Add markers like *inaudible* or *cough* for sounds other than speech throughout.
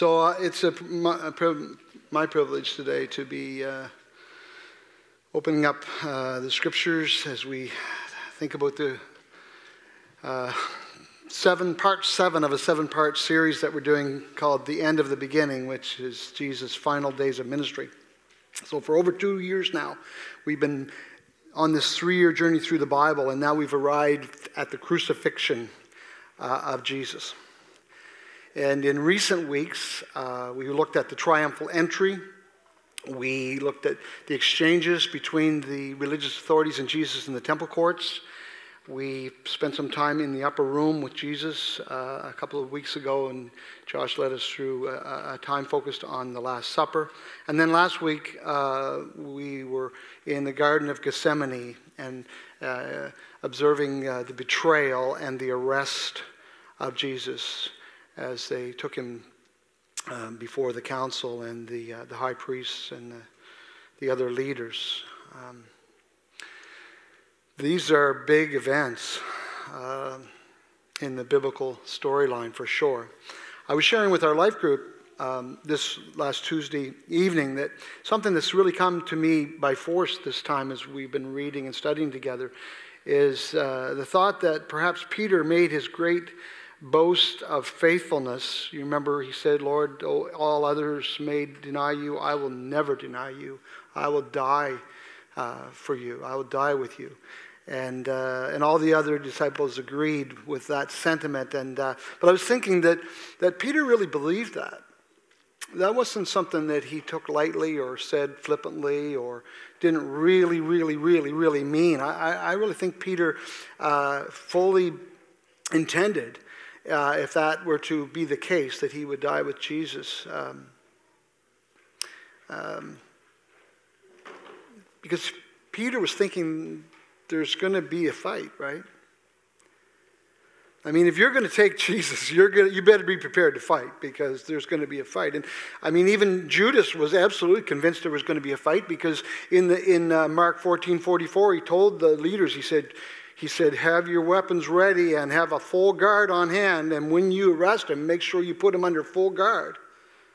So uh, it's a, my, my, privilege today to be uh, opening up uh, the scriptures as we think about the uh, seven part seven of a seven part series that we're doing called The End of the Beginning, which is Jesus' final days of ministry. So, for over two years now, we've been on this three year journey through the Bible, and now we've arrived at the crucifixion uh, of Jesus. And in recent weeks, uh, we looked at the triumphal entry. We looked at the exchanges between the religious authorities and Jesus in the temple courts. We spent some time in the upper room with Jesus uh, a couple of weeks ago, and Josh led us through a, a time focused on the Last Supper. And then last week, uh, we were in the Garden of Gethsemane and uh, observing uh, the betrayal and the arrest of Jesus as they took him um, before the council and the, uh, the high priests and the, the other leaders. Um, these are big events uh, in the biblical storyline for sure. I was sharing with our life group um, this last Tuesday evening that something that's really come to me by force this time as we've been reading and studying together is uh, the thought that perhaps Peter made his great boast of faithfulness. You remember he said, Lord, all others may deny you. I will never deny you. I will die uh, for you. I will die with you. And, uh, and all the other disciples agreed with that sentiment. And, uh, but I was thinking that, that Peter really believed that. That wasn't something that he took lightly or said flippantly or didn't really, really, really, really mean. I, I really think Peter uh, fully intended uh, if that were to be the case, that he would die with Jesus. Um, um, because Peter was thinking there's going to be a fight, right? I mean, if you're going to take *laughs* Jesus, you're going to, you better be prepared to fight because there's going to be a fight. And I mean, even Judas was absolutely convinced there was going to be a fight because in, the, in uh, Mark 14 44, he told the leaders, he said, he said, Have your weapons ready and have a full guard on hand. And when you arrest him, make sure you put him under full guard.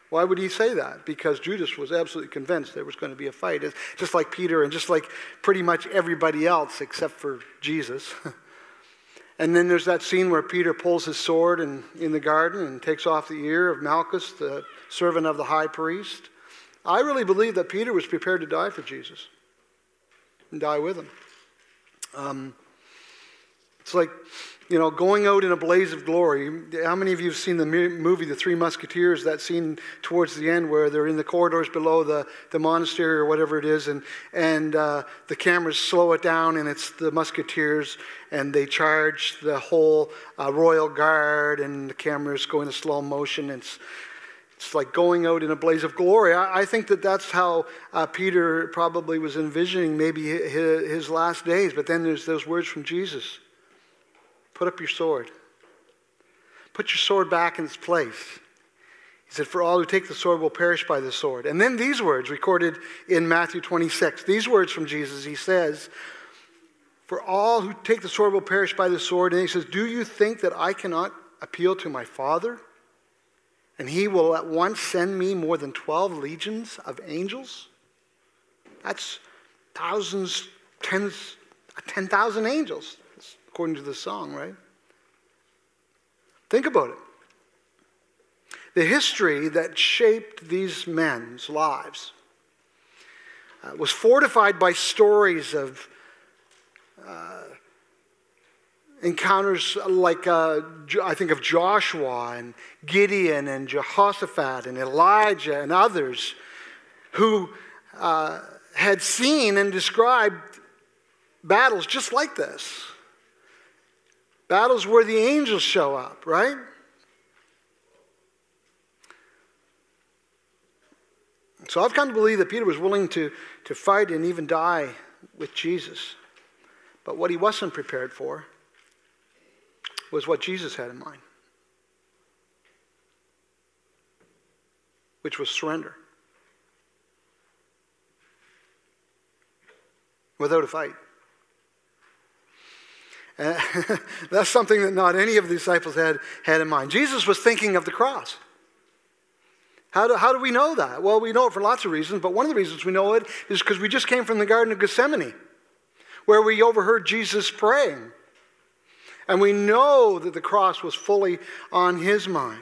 Why would he say that? Because Judas was absolutely convinced there was going to be a fight, it's just like Peter and just like pretty much everybody else except for Jesus. *laughs* and then there's that scene where Peter pulls his sword and, in the garden and takes off the ear of Malchus, the servant of the high priest. I really believe that Peter was prepared to die for Jesus and die with him. Um, it's like, you know, going out in a blaze of glory. How many of you have seen the movie The Three Musketeers? That scene towards the end where they're in the corridors below the, the monastery or whatever it is, and, and uh, the cameras slow it down, and it's the musketeers, and they charge the whole uh, royal guard, and the cameras go into slow motion. It's, it's like going out in a blaze of glory. I, I think that that's how uh, Peter probably was envisioning maybe his, his last days. But then there's those words from Jesus Put up your sword. Put your sword back in its place. He said, For all who take the sword will perish by the sword. And then these words recorded in Matthew 26. These words from Jesus, he says, For all who take the sword will perish by the sword. And he says, Do you think that I cannot appeal to my Father? And he will at once send me more than 12 legions of angels? That's thousands, tens, 10,000 angels according to the song, right? Think about it. The history that shaped these men's lives uh, was fortified by stories of uh, encounters like uh, I think of Joshua and Gideon and Jehoshaphat and Elijah and others who uh, had seen and described battles just like this. Battles where the angels show up, right? So I've come to believe that Peter was willing to, to fight and even die with Jesus. But what he wasn't prepared for was what Jesus had in mind, which was surrender without a fight. *laughs* that's something that not any of the disciples had, had in mind. Jesus was thinking of the cross. How do, how do we know that? Well, we know it for lots of reasons, but one of the reasons we know it is because we just came from the Garden of Gethsemane, where we overheard Jesus praying. And we know that the cross was fully on his mind.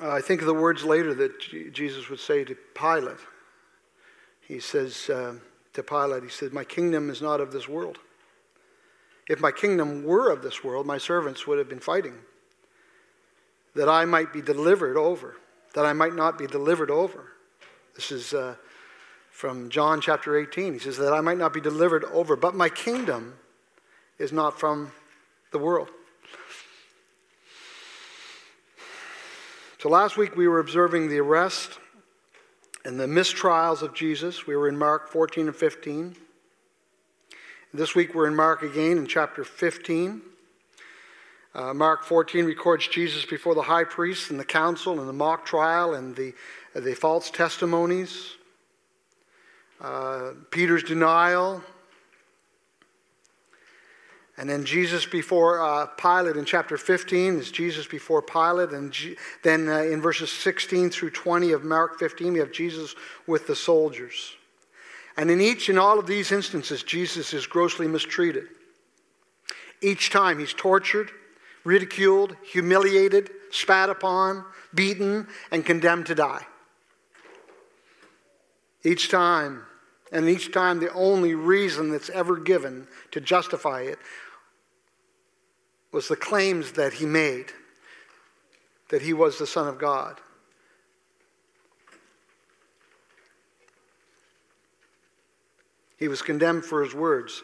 I think of the words later that Jesus would say to Pilate. He says uh, to Pilate, He said, My kingdom is not of this world. If my kingdom were of this world, my servants would have been fighting, that I might be delivered over, that I might not be delivered over. This is uh, from John chapter 18. He says, That I might not be delivered over, but my kingdom is not from the world. So last week we were observing the arrest and the mistrials of Jesus. We were in Mark 14 and 15. This week we're in Mark again in chapter 15. Uh, Mark 14 records Jesus before the high priest and the council and the mock trial and the, the false testimonies, uh, Peter's denial, and then Jesus before uh, Pilate in chapter 15 is Jesus before Pilate. And G- then uh, in verses 16 through 20 of Mark 15, we have Jesus with the soldiers. And in each and all of these instances, Jesus is grossly mistreated. Each time he's tortured, ridiculed, humiliated, spat upon, beaten, and condemned to die. Each time, and each time the only reason that's ever given to justify it was the claims that he made that he was the Son of God. He was condemned for his words,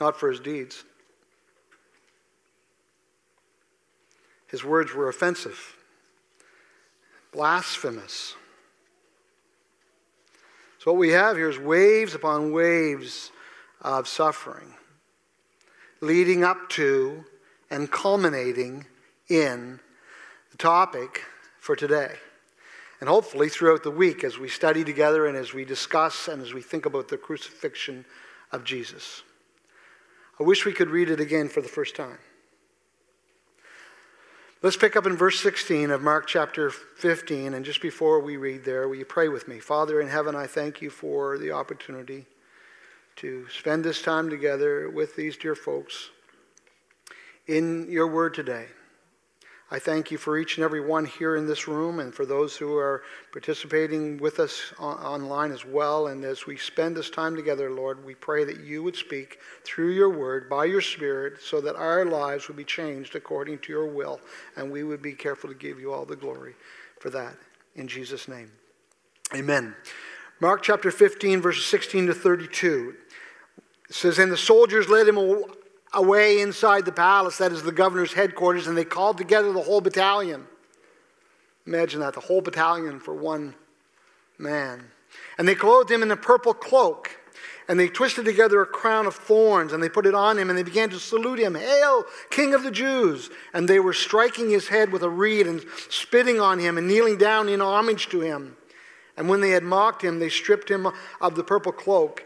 not for his deeds. His words were offensive, blasphemous. So, what we have here is waves upon waves of suffering leading up to and culminating in the topic for today. And hopefully, throughout the week, as we study together and as we discuss and as we think about the crucifixion of Jesus. I wish we could read it again for the first time. Let's pick up in verse 16 of Mark chapter 15. And just before we read there, will you pray with me? Father in heaven, I thank you for the opportunity to spend this time together with these dear folks in your word today. I thank you for each and every one here in this room and for those who are participating with us online as well. And as we spend this time together, Lord, we pray that you would speak through your word, by your spirit, so that our lives would be changed according to your will. And we would be careful to give you all the glory for that. In Jesus' name. Amen. Mark chapter 15, verses 16 to 32. It says, And the soldiers led him away inside the palace, that is the governor's headquarters, and they called together the whole battalion. Imagine that, the whole battalion for one man. And they clothed him in a purple cloak, and they twisted together a crown of thorns, and they put it on him, and they began to salute him, Hail, King of the Jews! And they were striking his head with a reed and spitting on him and kneeling down in homage to him. And when they had mocked him, they stripped him of the purple cloak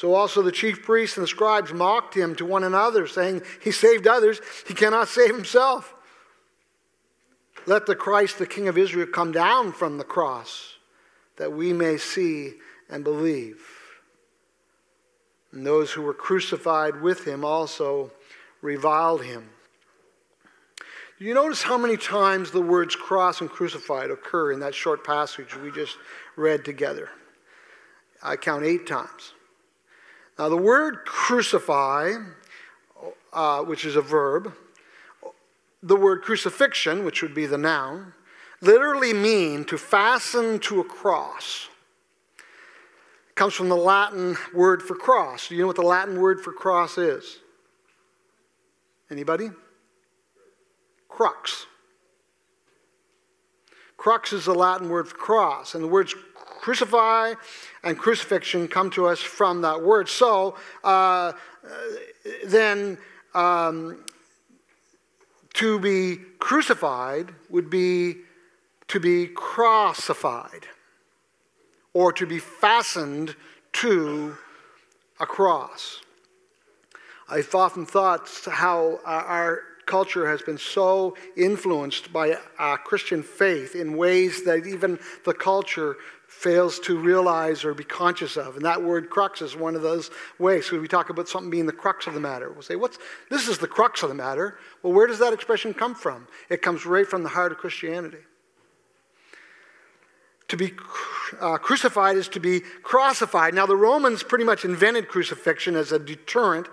So also the chief priests and the scribes mocked him to one another, saying, He saved others, he cannot save himself. Let the Christ, the King of Israel, come down from the cross that we may see and believe. And those who were crucified with him also reviled him. Do you notice how many times the words cross and crucified occur in that short passage we just read together. I count eight times. Now, the word crucify, uh, which is a verb, the word crucifixion, which would be the noun, literally mean to fasten to a cross. It comes from the Latin word for cross. Do you know what the Latin word for cross is? Anybody? Crux. Crux is the Latin word for cross, and the words crucify and crucifixion come to us from that word. So uh, then, um, to be crucified would be to be crossified or to be fastened to a cross. I've often thought how our culture has been so influenced by Christian faith in ways that even the culture fails to realize or be conscious of. And that word crux is one of those ways. So we talk about something being the crux of the matter. We'll say, What's this is the crux of the matter. Well, where does that expression come from? It comes right from the heart of Christianity. To be uh, crucified is to be crossified. Now, the Romans pretty much invented crucifixion as a deterrent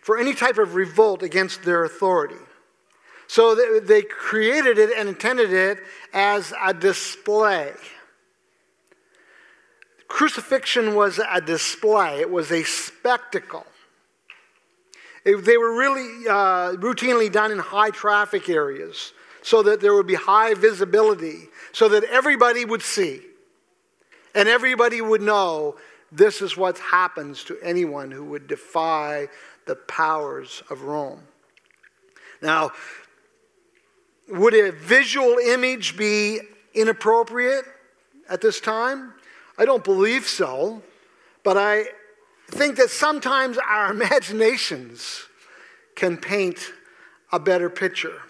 for any type of revolt against their authority. So they created it and intended it as a display. Crucifixion was a display, it was a spectacle. It, they were really uh, routinely done in high traffic areas so that there would be high visibility, so that everybody would see and everybody would know this is what happens to anyone who would defy the powers of Rome. Now, would a visual image be inappropriate at this time? I don't believe so, but I think that sometimes our *laughs* imaginations can paint a better picture.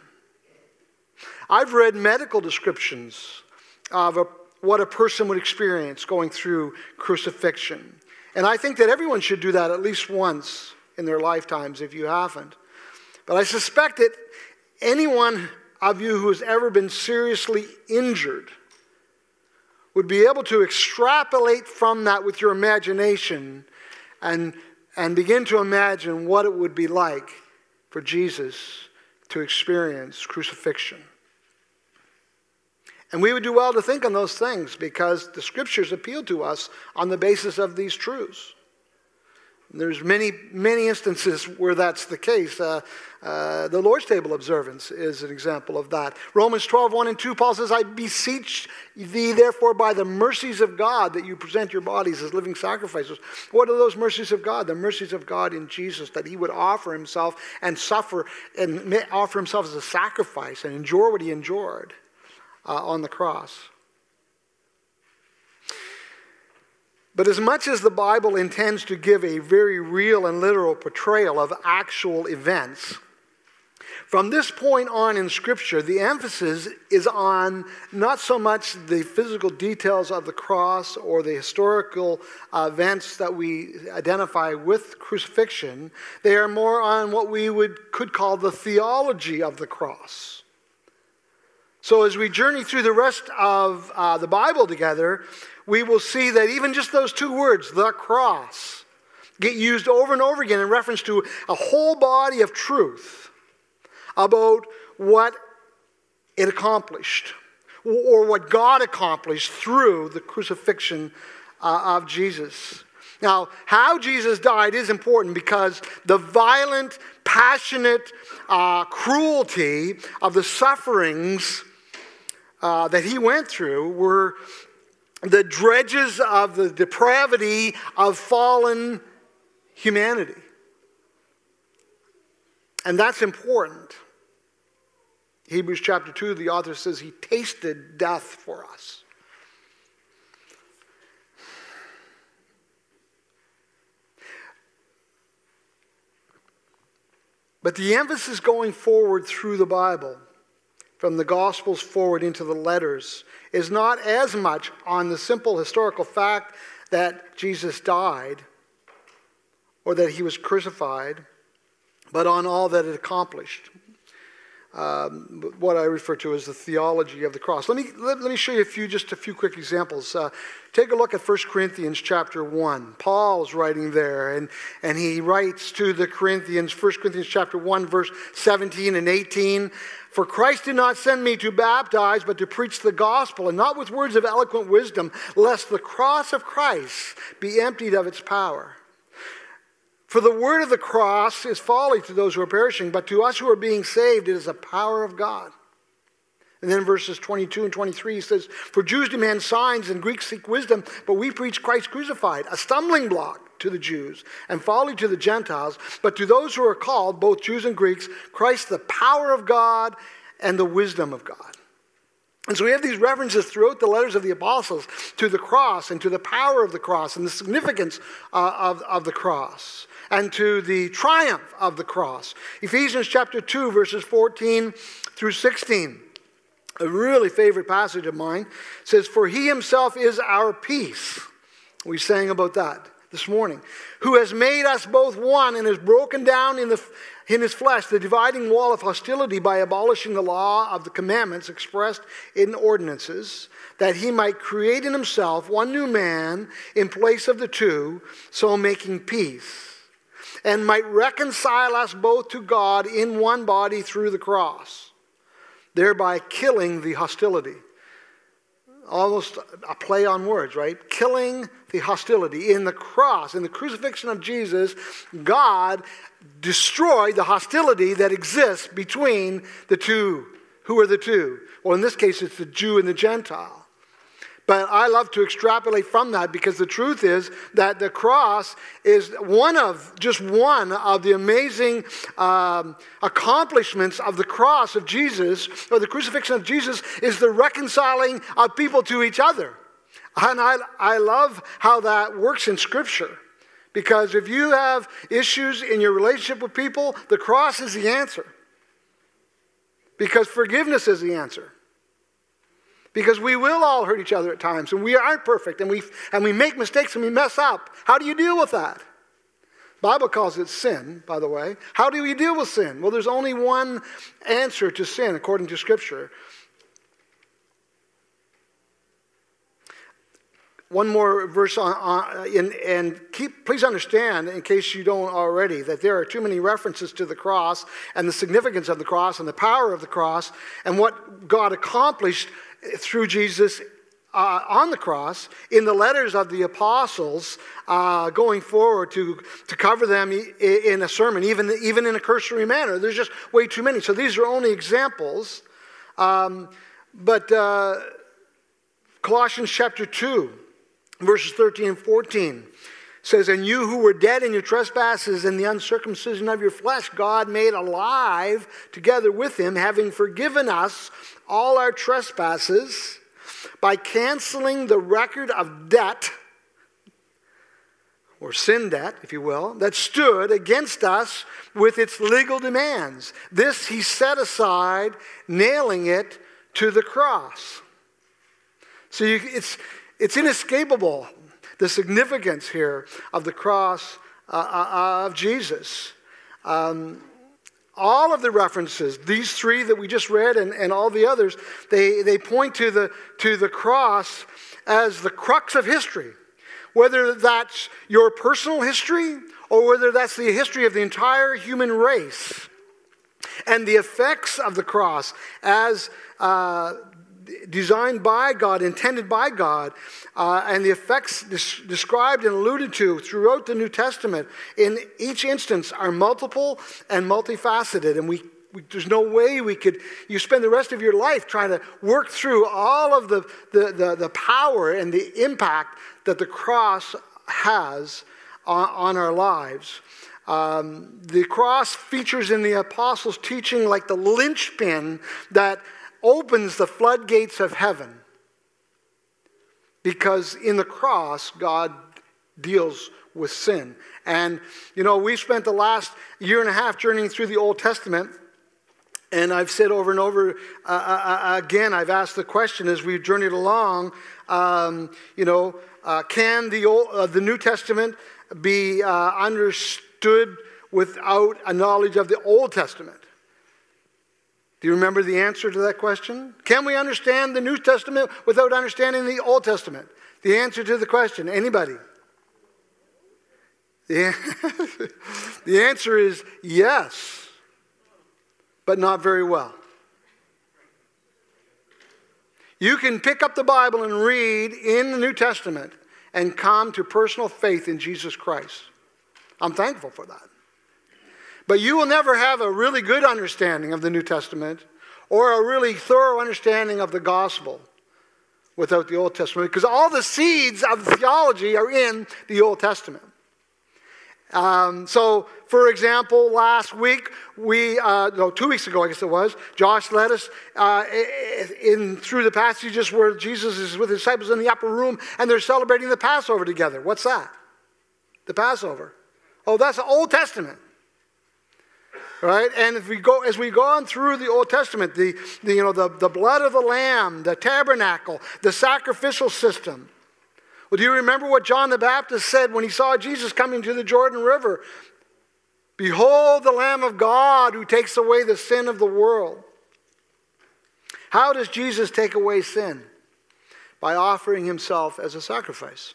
I've read medical descriptions of a, what a person would experience going through crucifixion. And I think that everyone should do that at least once in their lifetimes if you haven't. But I suspect that anyone of you who has ever been seriously injured would be able to extrapolate from that with your imagination and, and begin to imagine what it would be like for Jesus to experience crucifixion. And we would do well to think on those things because the scriptures appeal to us on the basis of these truths. There's many, many instances where that's the case. Uh, uh, the Lord's table observance is an example of that. Romans 12, 1 and 2, Paul says, I beseech thee, therefore, by the mercies of God, that you present your bodies as living sacrifices. What are those mercies of God? The mercies of God in Jesus, that he would offer himself and suffer and offer himself as a sacrifice and endure what he endured uh, on the cross. But as much as the Bible intends to give a very real and literal portrayal of actual events, from this point on in Scripture, the emphasis is on not so much the physical details of the cross or the historical events that we identify with crucifixion. They are more on what we would, could call the theology of the cross. So, as we journey through the rest of uh, the Bible together, we will see that even just those two words, the cross, get used over and over again in reference to a whole body of truth about what it accomplished or what God accomplished through the crucifixion uh, of Jesus. Now, how Jesus died is important because the violent, passionate uh, cruelty of the sufferings uh, that he went through were the dredges of the depravity of fallen humanity. And that's important. Hebrews chapter 2, the author says he tasted death for us. But the emphasis going forward through the Bible from the Gospels forward into the letters is not as much on the simple historical fact that Jesus died or that he was crucified, but on all that it accomplished. Um, what I refer to as the theology of the cross. Let me, let, let me show you a few, just a few quick examples. Uh, take a look at 1 Corinthians chapter 1. Paul's writing there, and, and he writes to the Corinthians, 1 Corinthians chapter 1, verse 17 and 18. For Christ did not send me to baptize, but to preach the gospel, and not with words of eloquent wisdom, lest the cross of Christ be emptied of its power. For the word of the cross is folly to those who are perishing, but to us who are being saved, it is the power of God. And then verses 22 and 23 he says, For Jews demand signs and Greeks seek wisdom, but we preach Christ crucified, a stumbling block to the Jews and folly to the Gentiles. But to those who are called, both Jews and Greeks, Christ the power of God and the wisdom of God. And so we have these references throughout the letters of the apostles to the cross and to the power of the cross and the significance uh, of, of the cross and to the triumph of the cross. Ephesians chapter 2, verses 14 through 16. A really favorite passage of mine says, For he himself is our peace. We sang about that this morning. Who has made us both one and has broken down in, the, in his flesh the dividing wall of hostility by abolishing the law of the commandments expressed in ordinances, that he might create in himself one new man in place of the two, so making peace and might reconcile us both to God in one body through the cross, thereby killing the hostility. Almost a play on words, right? Killing the hostility. In the cross, in the crucifixion of Jesus, God destroyed the hostility that exists between the two. Who are the two? Well, in this case, it's the Jew and the Gentile. But I love to extrapolate from that because the truth is that the cross is one of, just one of the amazing um, accomplishments of the cross of Jesus, or the crucifixion of Jesus, is the reconciling of people to each other. And I, I love how that works in Scripture. Because if you have issues in your relationship with people, the cross is the answer. Because forgiveness is the answer because we will all hurt each other at times and we aren't perfect and we, and we make mistakes and we mess up. How do you deal with that? Bible calls it sin, by the way. How do we deal with sin? Well, there's only one answer to sin according to Scripture. One more verse on, on in, and keep, please understand, in case you don't already, that there are too many references to the cross and the significance of the cross and the power of the cross and what God accomplished through Jesus uh, on the cross in the letters of the apostles uh, going forward to, to cover them in a sermon, even, even in a cursory manner. There's just way too many. So these are only examples. Um, but uh, Colossians chapter 2, verses 13 and 14 says, And you who were dead in your trespasses and the uncircumcision of your flesh, God made alive together with him, having forgiven us all our trespasses by canceling the record of debt, or sin debt, if you will, that stood against us with its legal demands. This he set aside, nailing it to the cross. So you, it's, it's inescapable the significance here of the cross uh, uh, of Jesus. Um, all of the references, these three that we just read and, and all the others, they, they point to the, to the cross as the crux of history. Whether that's your personal history or whether that's the history of the entire human race. And the effects of the cross as uh, designed by God, intended by God, uh, and the effects des- described and alluded to throughout the New Testament in each instance are multiple and multifaceted. And we, we, there's no way we could, you spend the rest of your life trying to work through all of the, the, the, the power and the impact that the cross has on, on our lives. Um, the cross features in the apostles' teaching like the linchpin that opens the floodgates of heaven because in the cross, God deals with sin. And, you know, we've spent the last year and a half journeying through the Old Testament. And I've said over and over uh, uh, uh again, I've asked the question as we've journeyed along, um, you know, uh, can the, Old, uh, the New Testament be uh, understood without a knowledge of the Old Testament? Do you remember the answer to that question? Can we understand the New Testament without understanding the Old Testament? The answer to the question, anybody? The, *laughs* the answer is yes, but not very well. You can pick up the Bible and read in the New Testament and come to personal faith in Jesus Christ. I'm thankful for that. But you will never have a really good understanding of the New Testament or a really thorough understanding of the gospel without the Old Testament because all the seeds of theology are in the Old Testament. Um, so, for example, last week, we, uh, no, two weeks ago, I guess it was, Josh led us uh, in through the passages where Jesus is with his disciples in the upper room and they're celebrating the Passover together. What's that? The Passover. Oh, that's the Old Testament. Right? And if we go, as we go on through the Old Testament, the, the, you know, the, the blood of the lamb, the tabernacle, the sacrificial system. Well, do you remember what John the Baptist said when he saw Jesus coming to the Jordan River? Behold the Lamb of God who takes away the sin of the world. How does Jesus take away sin? By offering himself as a sacrifice.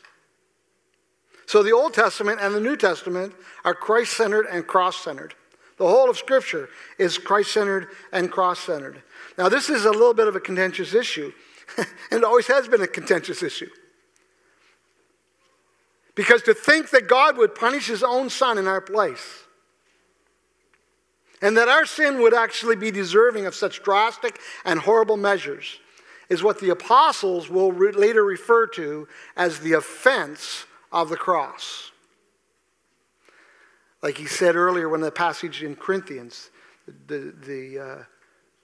So the Old Testament and the New Testament are Christ centered and cross centered. The whole of Scripture is Christ centered and cross centered. Now, this is a little bit of a contentious issue, and *laughs* it always has been a contentious issue. Because to think that God would punish his own son in our place, and that our sin would actually be deserving of such drastic and horrible measures, is what the apostles will re- later refer to as the offense of the cross. Like he said earlier when the passage in Corinthians, the, the, uh,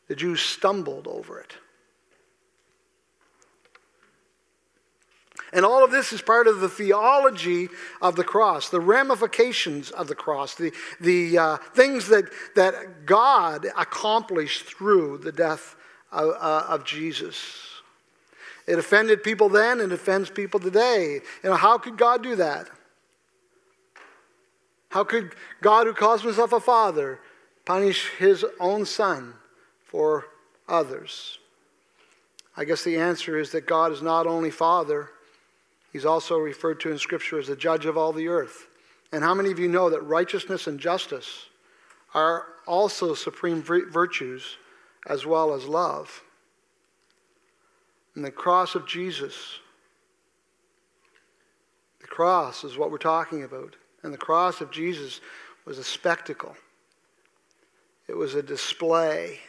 the Jews stumbled over it. And all of this is part of the theology of the cross, the ramifications of the cross, the, the uh, things that, that God accomplished through the death of, uh, of Jesus. It offended people then and offends people today. You know, how could God do that? How could God, who calls himself a father, punish his own son for others? I guess the answer is that God is not only father, he's also referred to in Scripture as the judge of all the earth. And how many of you know that righteousness and justice are also supreme virtues as well as love? And the cross of Jesus, the cross is what we're talking about. And the cross of Jesus was a spectacle, it was a display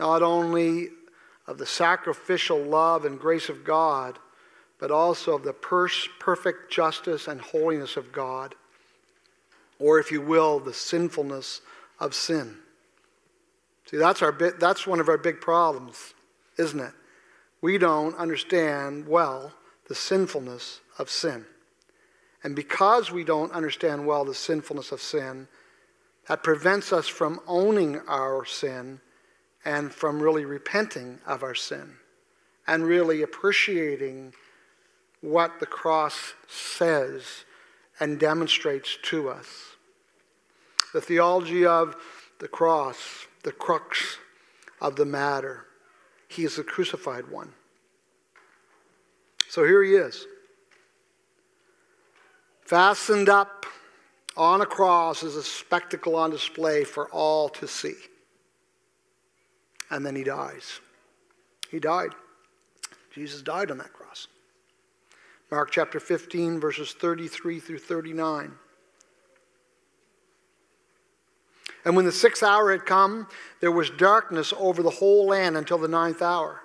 not only of the sacrificial love and grace of God, but also of the perfect justice and holiness of God, or if you will, the sinfulness of sin. See, that's, our bit, that's one of our big problems isn't it? We don't understand well the sinfulness of sin. And because we don't understand well the sinfulness of sin, that prevents us from owning our sin and from really repenting of our sin and really appreciating what the cross says and demonstrates to us. The theology of the cross, the crux of the matter. He is the crucified one. So here he is. Fastened up on a cross as a spectacle on display for all to see. And then he dies. He died. Jesus died on that cross. Mark chapter 15, verses 33 through 39. And when the sixth hour had come, there was darkness over the whole land until the ninth hour.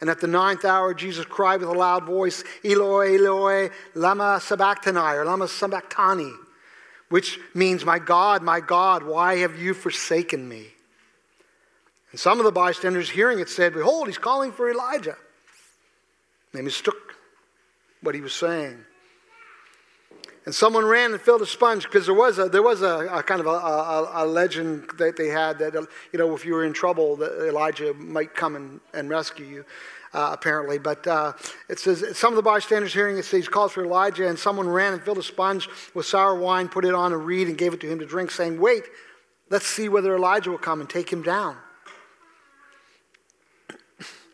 And at the ninth hour, Jesus cried with a loud voice, Eloi, Eloi, lama sabachthani, or lama sabachthani, which means, My God, my God, why have you forsaken me? And some of the bystanders hearing it said, Behold, he's calling for Elijah. They mistook what he was saying. And someone ran and filled a sponge because there was a there was a, a kind of a, a, a, legend that they had that you know if you were in trouble Elijah might come and, and rescue you. Uh, apparently, but uh, it says some of the bystanders hearing it says calls for Elijah, and someone ran and filled a sponge with sour wine, put it on a reed, and gave it to him to drink, saying, "Wait, Let's see whether Elijah will come and take him down.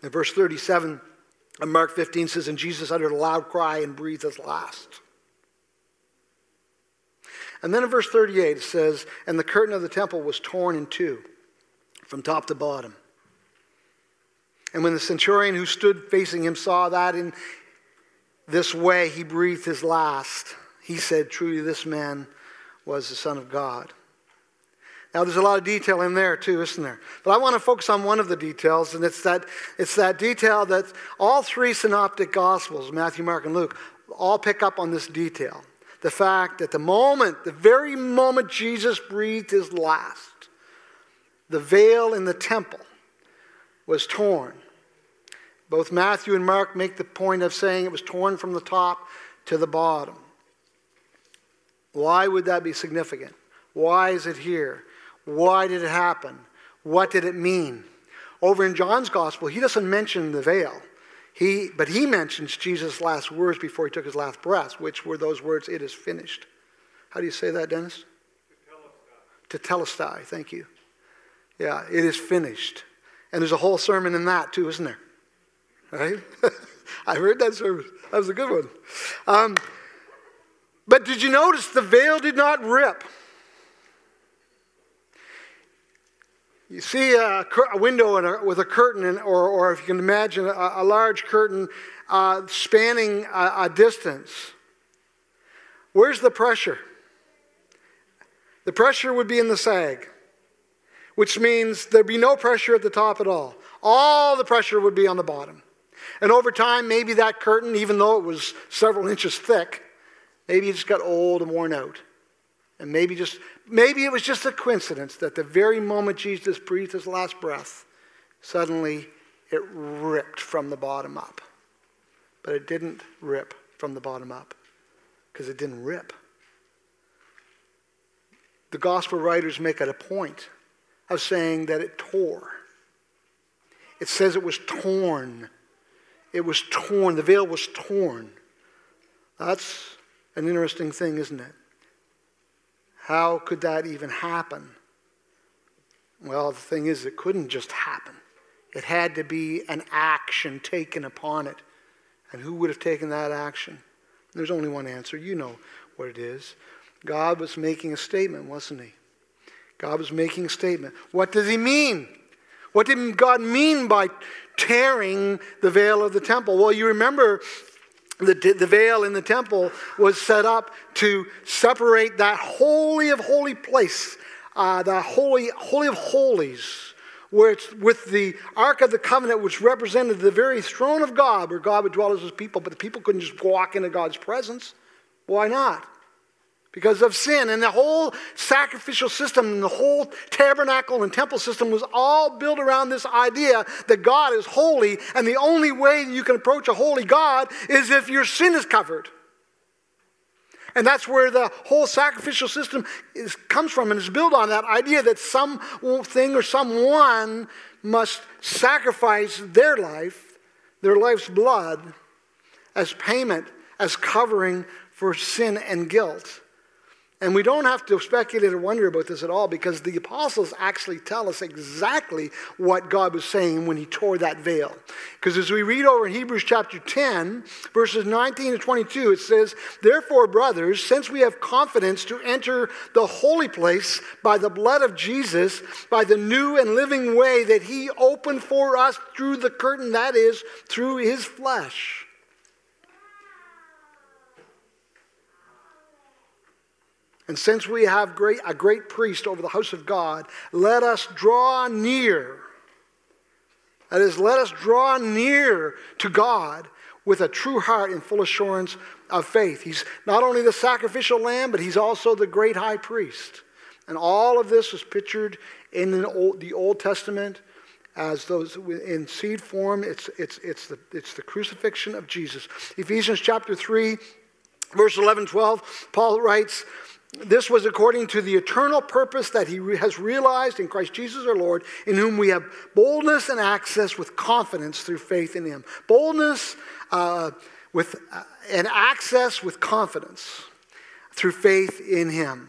In verse 37 of Mark 15 says, And Jesus uttered a loud cry and breathed his last. And then in verse 38 it says, And the curtain of the temple was torn in two from top to bottom. And when the centurion who stood facing him saw that in this way he breathed his last, he said, Truly, this man was the Son of God. Now, there's a lot of detail in there too, isn't there? But I want to focus on one of the details, and it's that, it's that detail that all three synoptic gospels, Matthew, Mark, and Luke, all pick up on this detail. The fact that the moment, the very moment Jesus breathed his last, the veil in the temple was torn. Both Matthew and Mark make the point of saying it was torn from the top to the bottom. Why would that be significant? Why is it here? Why did it happen? What did it mean? Over in John's gospel, he doesn't mention the veil. He, but he mentions Jesus' last words before he took his last breath, which were those words, it is finished. How do you say that, Dennis? Tetelestai, thank you. Yeah, it is finished. And there's a whole sermon in that too, isn't there? Right? *laughs* I heard that sermon. That was a good one. Um, but did you notice the veil did not rip? You see a, a window a, with a curtain, in, or, or if you can imagine a, a large curtain uh, spanning a, distance. Where's the pressure? The pressure would be in the sag, which means there'd be no pressure at the top at all. All the pressure would be on the bottom. And over time, maybe that curtain, even though it was several inches thick, maybe it just got old and worn out. And maybe just maybe it was just a coincidence that the very moment Jesus breathed his last breath, suddenly it ripped from the bottom up. But it didn't rip from the bottom up because it didn't rip. The gospel writers make it a point of saying that it tore. It says it was torn. It was torn. The veil was torn. That's an interesting thing, isn't it? How could that even happen? Well, the thing is, it couldn't just happen. It had to be an action taken upon it. And who would have taken that action? There's only one answer. You know what it is. God was making a statement, wasn't he? God was making a statement. What does he mean? What did God mean by tearing the veil of the temple? Well, you remember the, the veil in the temple was set up to separate that holy of holy place, uh, the holy, holy of holies, where it's with the Ark of the Covenant, which represented the very throne of God, where God would dwell as his people, but the people couldn't just walk into God's presence. Why not? Because of sin. And the whole sacrificial system and the whole tabernacle and temple system was all built around this idea that God is holy, and the only way you can approach a holy God is if your sin is covered. And that's where the whole sacrificial system is, comes from and is built on that idea that something or someone must sacrifice their life, their life's blood, as payment, as covering for sin and guilt. And we don't have to speculate or wonder about this at all because the apostles actually tell us exactly what God was saying when he tore that veil. Because as we read over in Hebrews chapter 10, verses 19 to 22, it says, Therefore, brothers, since we have confidence to enter the holy place by the blood of Jesus, by the new and living way that he opened for us through the curtain, that is, through his flesh. And since we have great, a great priest over the house of God, let us draw near. That is, let us draw near to God with a true heart and full assurance of faith. He's not only the sacrificial lamb, but he's also the great high priest. And all of this is pictured in the Old, the Old Testament as those in seed form. It's, it's, it's, the, it's the crucifixion of Jesus. Ephesians chapter 3, verse 11, 12, Paul writes, this was according to the eternal purpose that he has realized in Christ Jesus our Lord, in whom we have boldness and access with confidence through faith in him. Boldness uh, with, uh, and access with confidence through faith in him.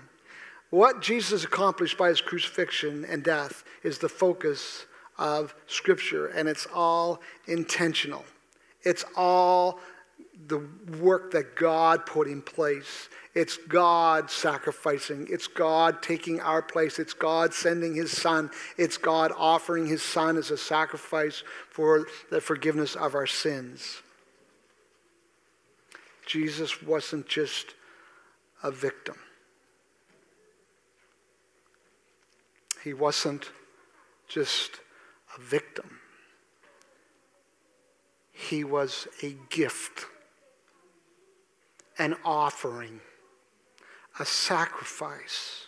What Jesus accomplished by his crucifixion and death is the focus of Scripture, and it's all intentional. It's all the work that God put in place. It's God sacrificing. It's God taking our place. It's God sending His Son. It's God offering His Son as a sacrifice for the forgiveness of our sins. Jesus wasn't just a victim, He wasn't just a victim. He was a gift, an offering, a sacrifice.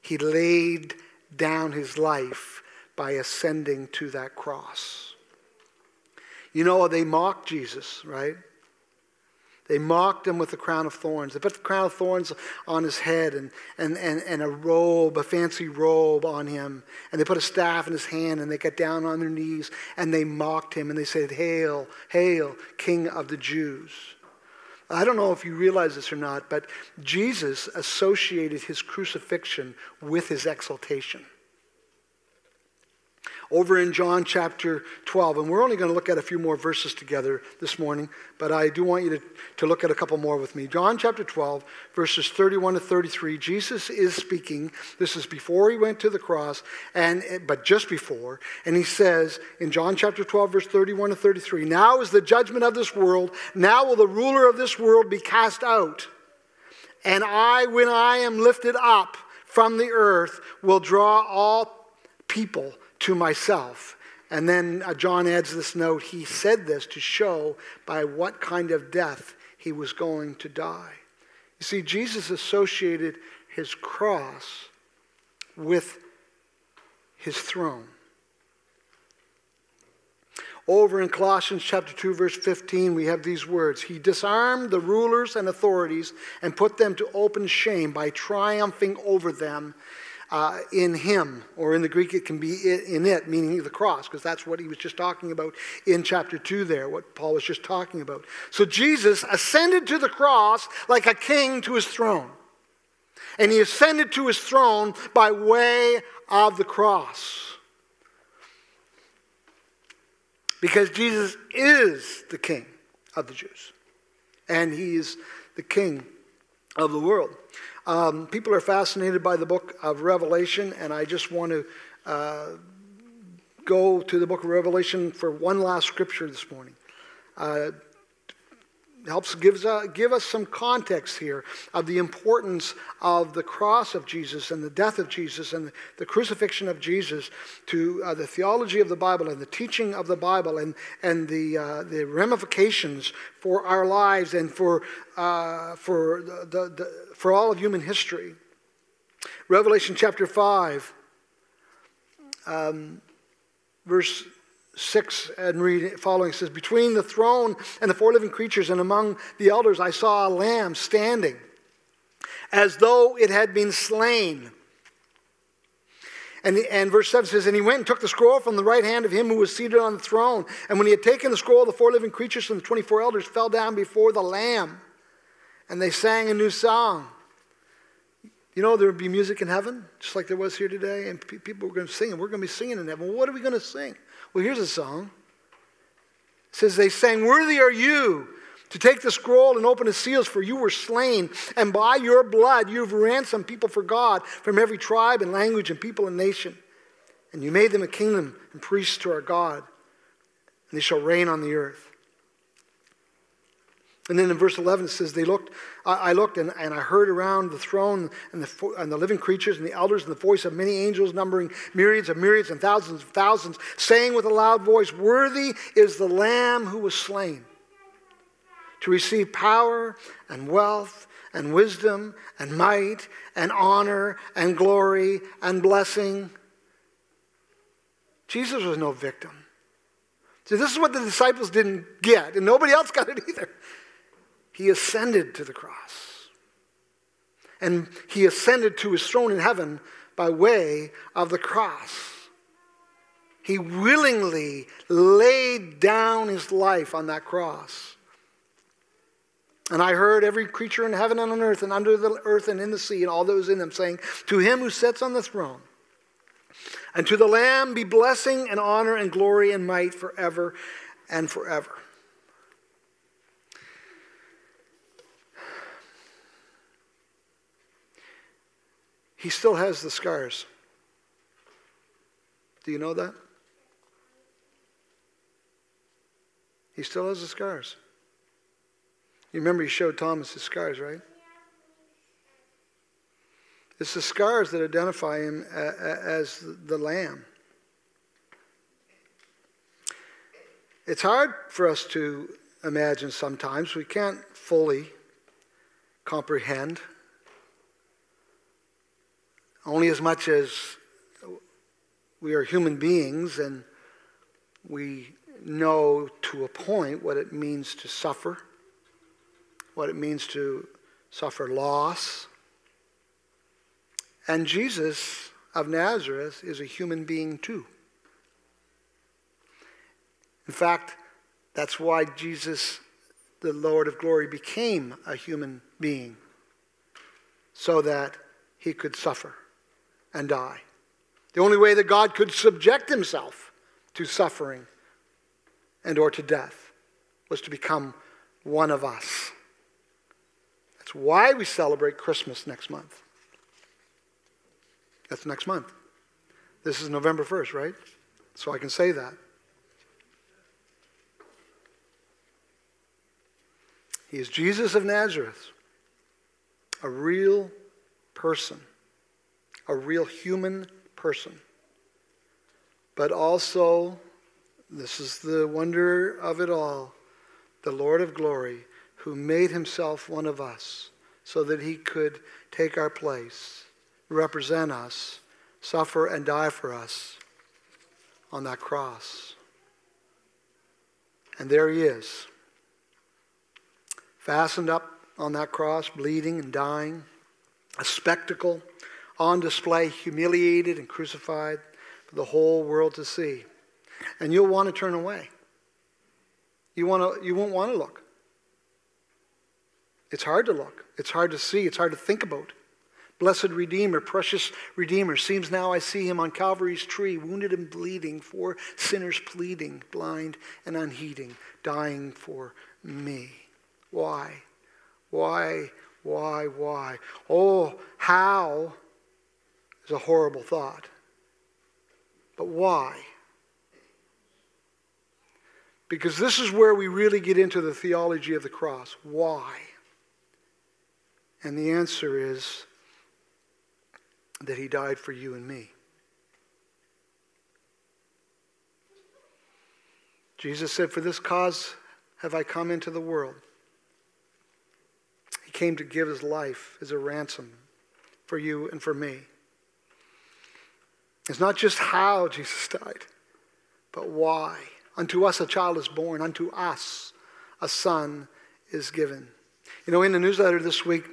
He laid down his life by ascending to that cross. You know, they mocked Jesus, right? They mocked him with the crown of thorns. They put the crown of thorns on his head and, and, and, and a robe, a fancy robe on him. And they put a staff in his hand and they got down on their knees and they mocked him and they said, Hail, hail, King of the Jews. I don't know if you realize this or not, but Jesus associated his crucifixion with his exaltation over in John chapter 12. And we're only going to look at a few more verses together this morning, but I do want you to, to look at a couple more with me. John chapter 12, verses 31 to 33. Jesus is speaking. This is before he went to the cross, and but just before. And he says in John chapter 12, verse 31 to 33, Now is the judgment of this world. Now will the ruler of this world be cast out. And I, when I am lifted up from the earth, will draw all people to myself. And then uh, John adds this note he said this to show by what kind of death he was going to die. You see, Jesus associated his cross with his throne. Over in Colossians chapter 2 verse 15 we have these words, he disarmed the rulers and authorities and put them to open shame by triumphing over them uh, in him, or in the Greek it can be in it, meaning the cross, because that's what he was just talking about in chapter 2 there, what Paul was just talking about. So Jesus ascended to the cross like a king to his throne. And he ascended to his throne by way of the cross. Because Jesus is the king of the Jews, and he is the king of the world. Um, people are fascinated by the book of Revelation, and I just want to uh, go to the book of Revelation for one last scripture this morning. Uh, helps gives uh, give us some context here of the importance of the cross of Jesus and the death of Jesus and the crucifixion of Jesus to uh, the theology of the Bible and the teaching of the Bible and and the uh, the ramifications for our lives and for uh, for the, the, the, for all of human history. Revelation chapter five. Um, verse 6 and read following says between the throne and the four living creatures and among the elders i saw a lamb standing as though it had been slain and, and verse 7 says and he went and took the scroll from the right hand of him who was seated on the throne and when he had taken the scroll the four living creatures and the 24 elders fell down before the lamb and they sang a new song you know, there would be music in heaven, just like there was here today, and people were going to sing, and we're going to be singing in heaven. Well, what are we going to sing? Well, here's a song. It says, They sang, Worthy are you to take the scroll and open the seals, for you were slain, and by your blood you've ransomed people for God from every tribe and language and people and nation. And you made them a kingdom and priests to our God, and they shall reign on the earth. And then in verse 11 it says, They looked, I looked and, and I heard around the throne and the, and the living creatures and the elders and the voice of many angels, numbering myriads of myriads and thousands of thousands, saying with a loud voice, Worthy is the Lamb who was slain to receive power and wealth and wisdom and might and honor and glory and blessing. Jesus was no victim. See, this is what the disciples didn't get, and nobody else got it either. He ascended to the cross. And he ascended to his throne in heaven by way of the cross. He willingly laid down his life on that cross. And I heard every creature in heaven and on earth and under the earth and in the sea and all those in them saying, To him who sits on the throne and to the Lamb be blessing and honor and glory and might forever and forever. He still has the scars. Do you know that? He still has the scars. You remember he showed Thomas his scars, right? It's the scars that identify him as the lamb. It's hard for us to imagine sometimes. We can't fully comprehend. Only as much as we are human beings and we know to a point what it means to suffer, what it means to suffer loss. And Jesus of Nazareth is a human being too. In fact, that's why Jesus, the Lord of glory, became a human being, so that he could suffer and die. The only way that God could subject himself to suffering and or to death was to become one of us. That's why we celebrate Christmas next month. That's next month. This is November 1st, right? So I can say that. He is Jesus of Nazareth, a real person, a real human person, but also this is the wonder of it all. The Lord of glory, who made himself one of us so that he could take our place, represent us, suffer and die for us on that cross. And there he is, fastened up on that cross, bleeding and dying, a spectacle on display, humiliated and crucified for the whole world to see and you'll want to turn away. You, want to, you won't want to look. It's hard to look. It's hard to see. It's hard to think about. Blessed Redeemer, precious Redeemer, seems now I see him on Calvary's tree, wounded and bleeding, for sinners pleading, blind and unheeding, dying for me. Why? Why? Why? Why? Oh, how is a horrible thought. But why? Because this is where we really get into the theology of the cross. Why? And the answer is that he died for you and me. Jesus said, For this cause have I come into the world. He came to give his life as a ransom for you and for me. It's not just how Jesus died, but why. Unto us a child is born, unto us a son is given. You know, in the newsletter this week,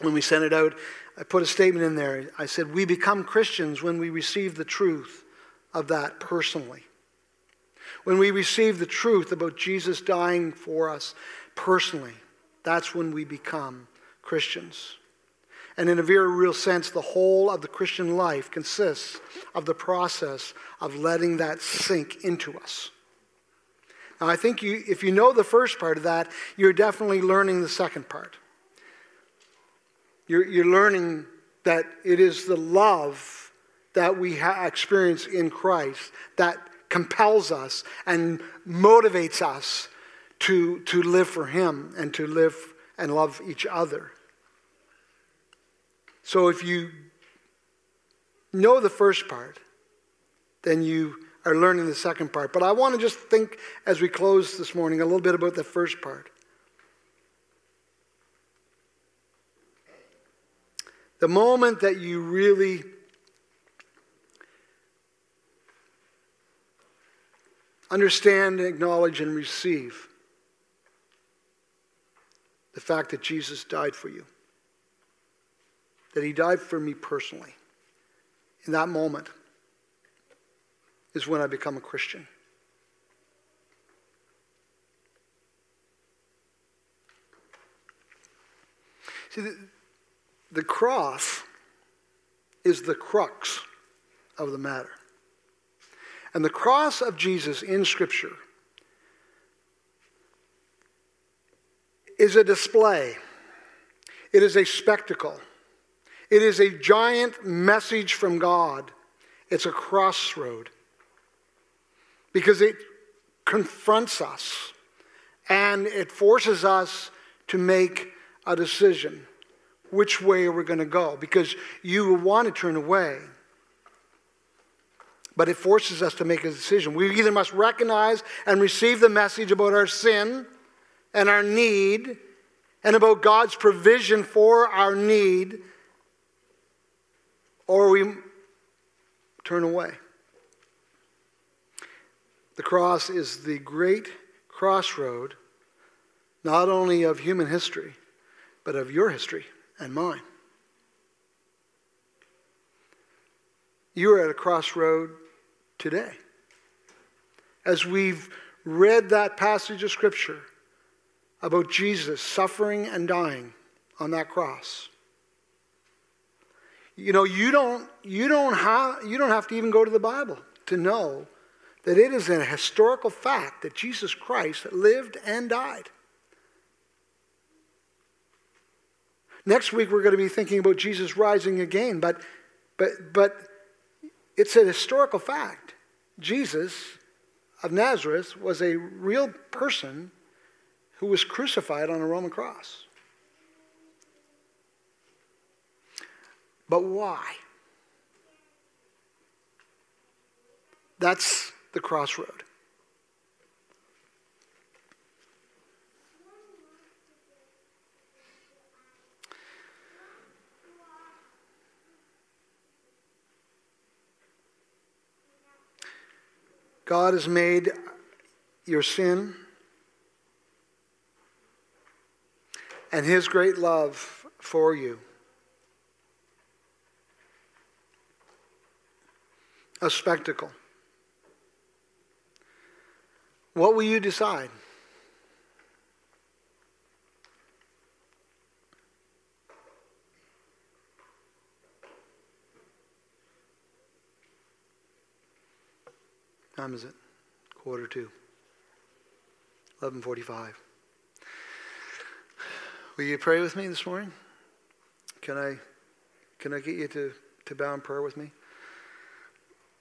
when we sent it out, I put a statement in there. I said, We become Christians when we receive the truth of that personally. When we receive the truth about Jesus dying for us personally, that's when we become Christians. And in a very real sense, the whole of the Christian life consists of the process of letting that sink into us. Now, I think you, if you know the first part of that, you're definitely learning the second part. You're, you're learning that it is the love that we ha- experience in Christ that compels us and motivates us to, to live for Him and to live and love each other. So if you know the first part, then you are learning the second part. But I want to just think as we close this morning a little bit about the first part. The moment that you really understand, acknowledge, and receive the fact that Jesus died for you, that He died for me personally. In that moment, is when I become a Christian. See, the, the cross is the crux of the matter. And the cross of Jesus in Scripture is a display, it is a spectacle, it is a giant message from God. It's a crossroad because it confronts us and it forces us to make a decision. Which way are we going to go? Because you want to turn away. But it forces us to make a decision. We either must recognize and receive the message about our sin and our need and about God's provision for our need, or we turn away. The cross is the great crossroad, not only of human history, but of your history and mine. You are at a crossroad today. As we've read that passage of Scripture about Jesus suffering and dying on that cross. You know, you don't, you don't, have, you don't have to even go to the Bible to know that it is a historical fact that Jesus Christ lived and died. Next week, we're going to be thinking about Jesus rising again, but, but, but it's a historical fact. Jesus of Nazareth was a real person who was crucified on a Roman cross. But why? That's the crossroad. God has made your sin and his great love for you a spectacle. What will you decide? time is it? Quarter to. 1145. Will you pray with me this morning? Can I, can I get you to, to bow in prayer with me?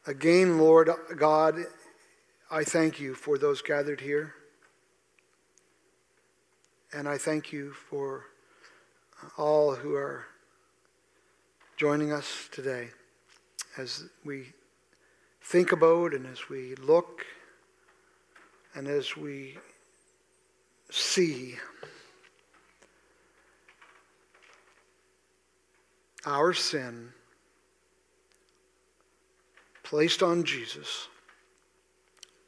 Again, Lord God, I thank you for those gathered here. And I thank you for all who are joining us today as we think about and as we look and as we see our sin placed on Jesus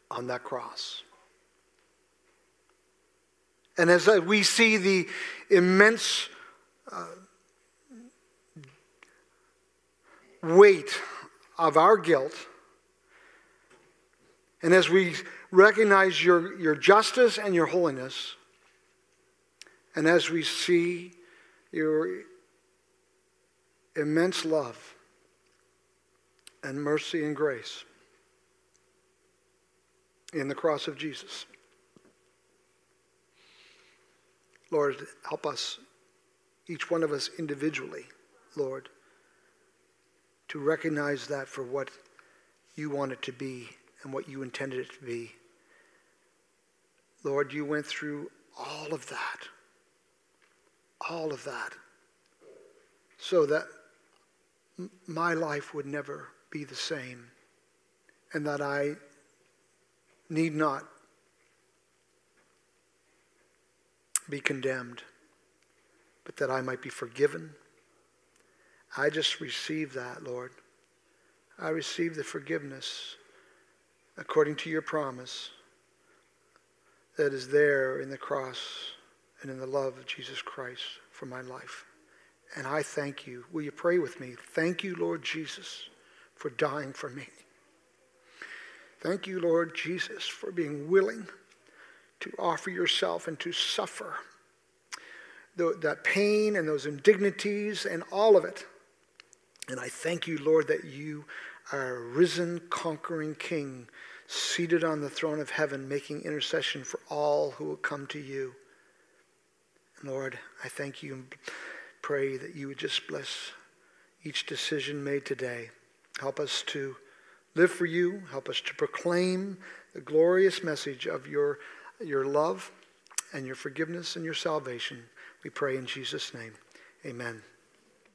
on that cross. And as we see the immense uh, weight of our guilt, and as we recognize your, your justice and your holiness, and as we see your immense love and mercy and grace in the cross of Jesus. Lord, help us, each one of us individually, Lord, to recognize that for what you want it to be and what you intended it to be. Lord, you went through all of that. All of that. So that my life would never be the same and that I need not be condemned, but that I might be forgiven. I just receive that, Lord. I receive the forgiveness according to your promise that is there in the cross and in the love of Jesus Christ for my life. And I thank you. Will you pray with me? Thank you, Lord Jesus, for dying for me. Thank you, Lord Jesus, for being willing to offer yourself and to suffer that pain and those indignities and all of it. And I thank you, Lord, that you are a risen, conquering King, seated on the throne of heaven, making intercession for all who will come to you. And Lord, I thank you and pray that you would just bless each decision made today. Help us to live for you. Help us to proclaim the glorious message of your, your love and your forgiveness and your salvation. We pray in Jesus' name. Amen.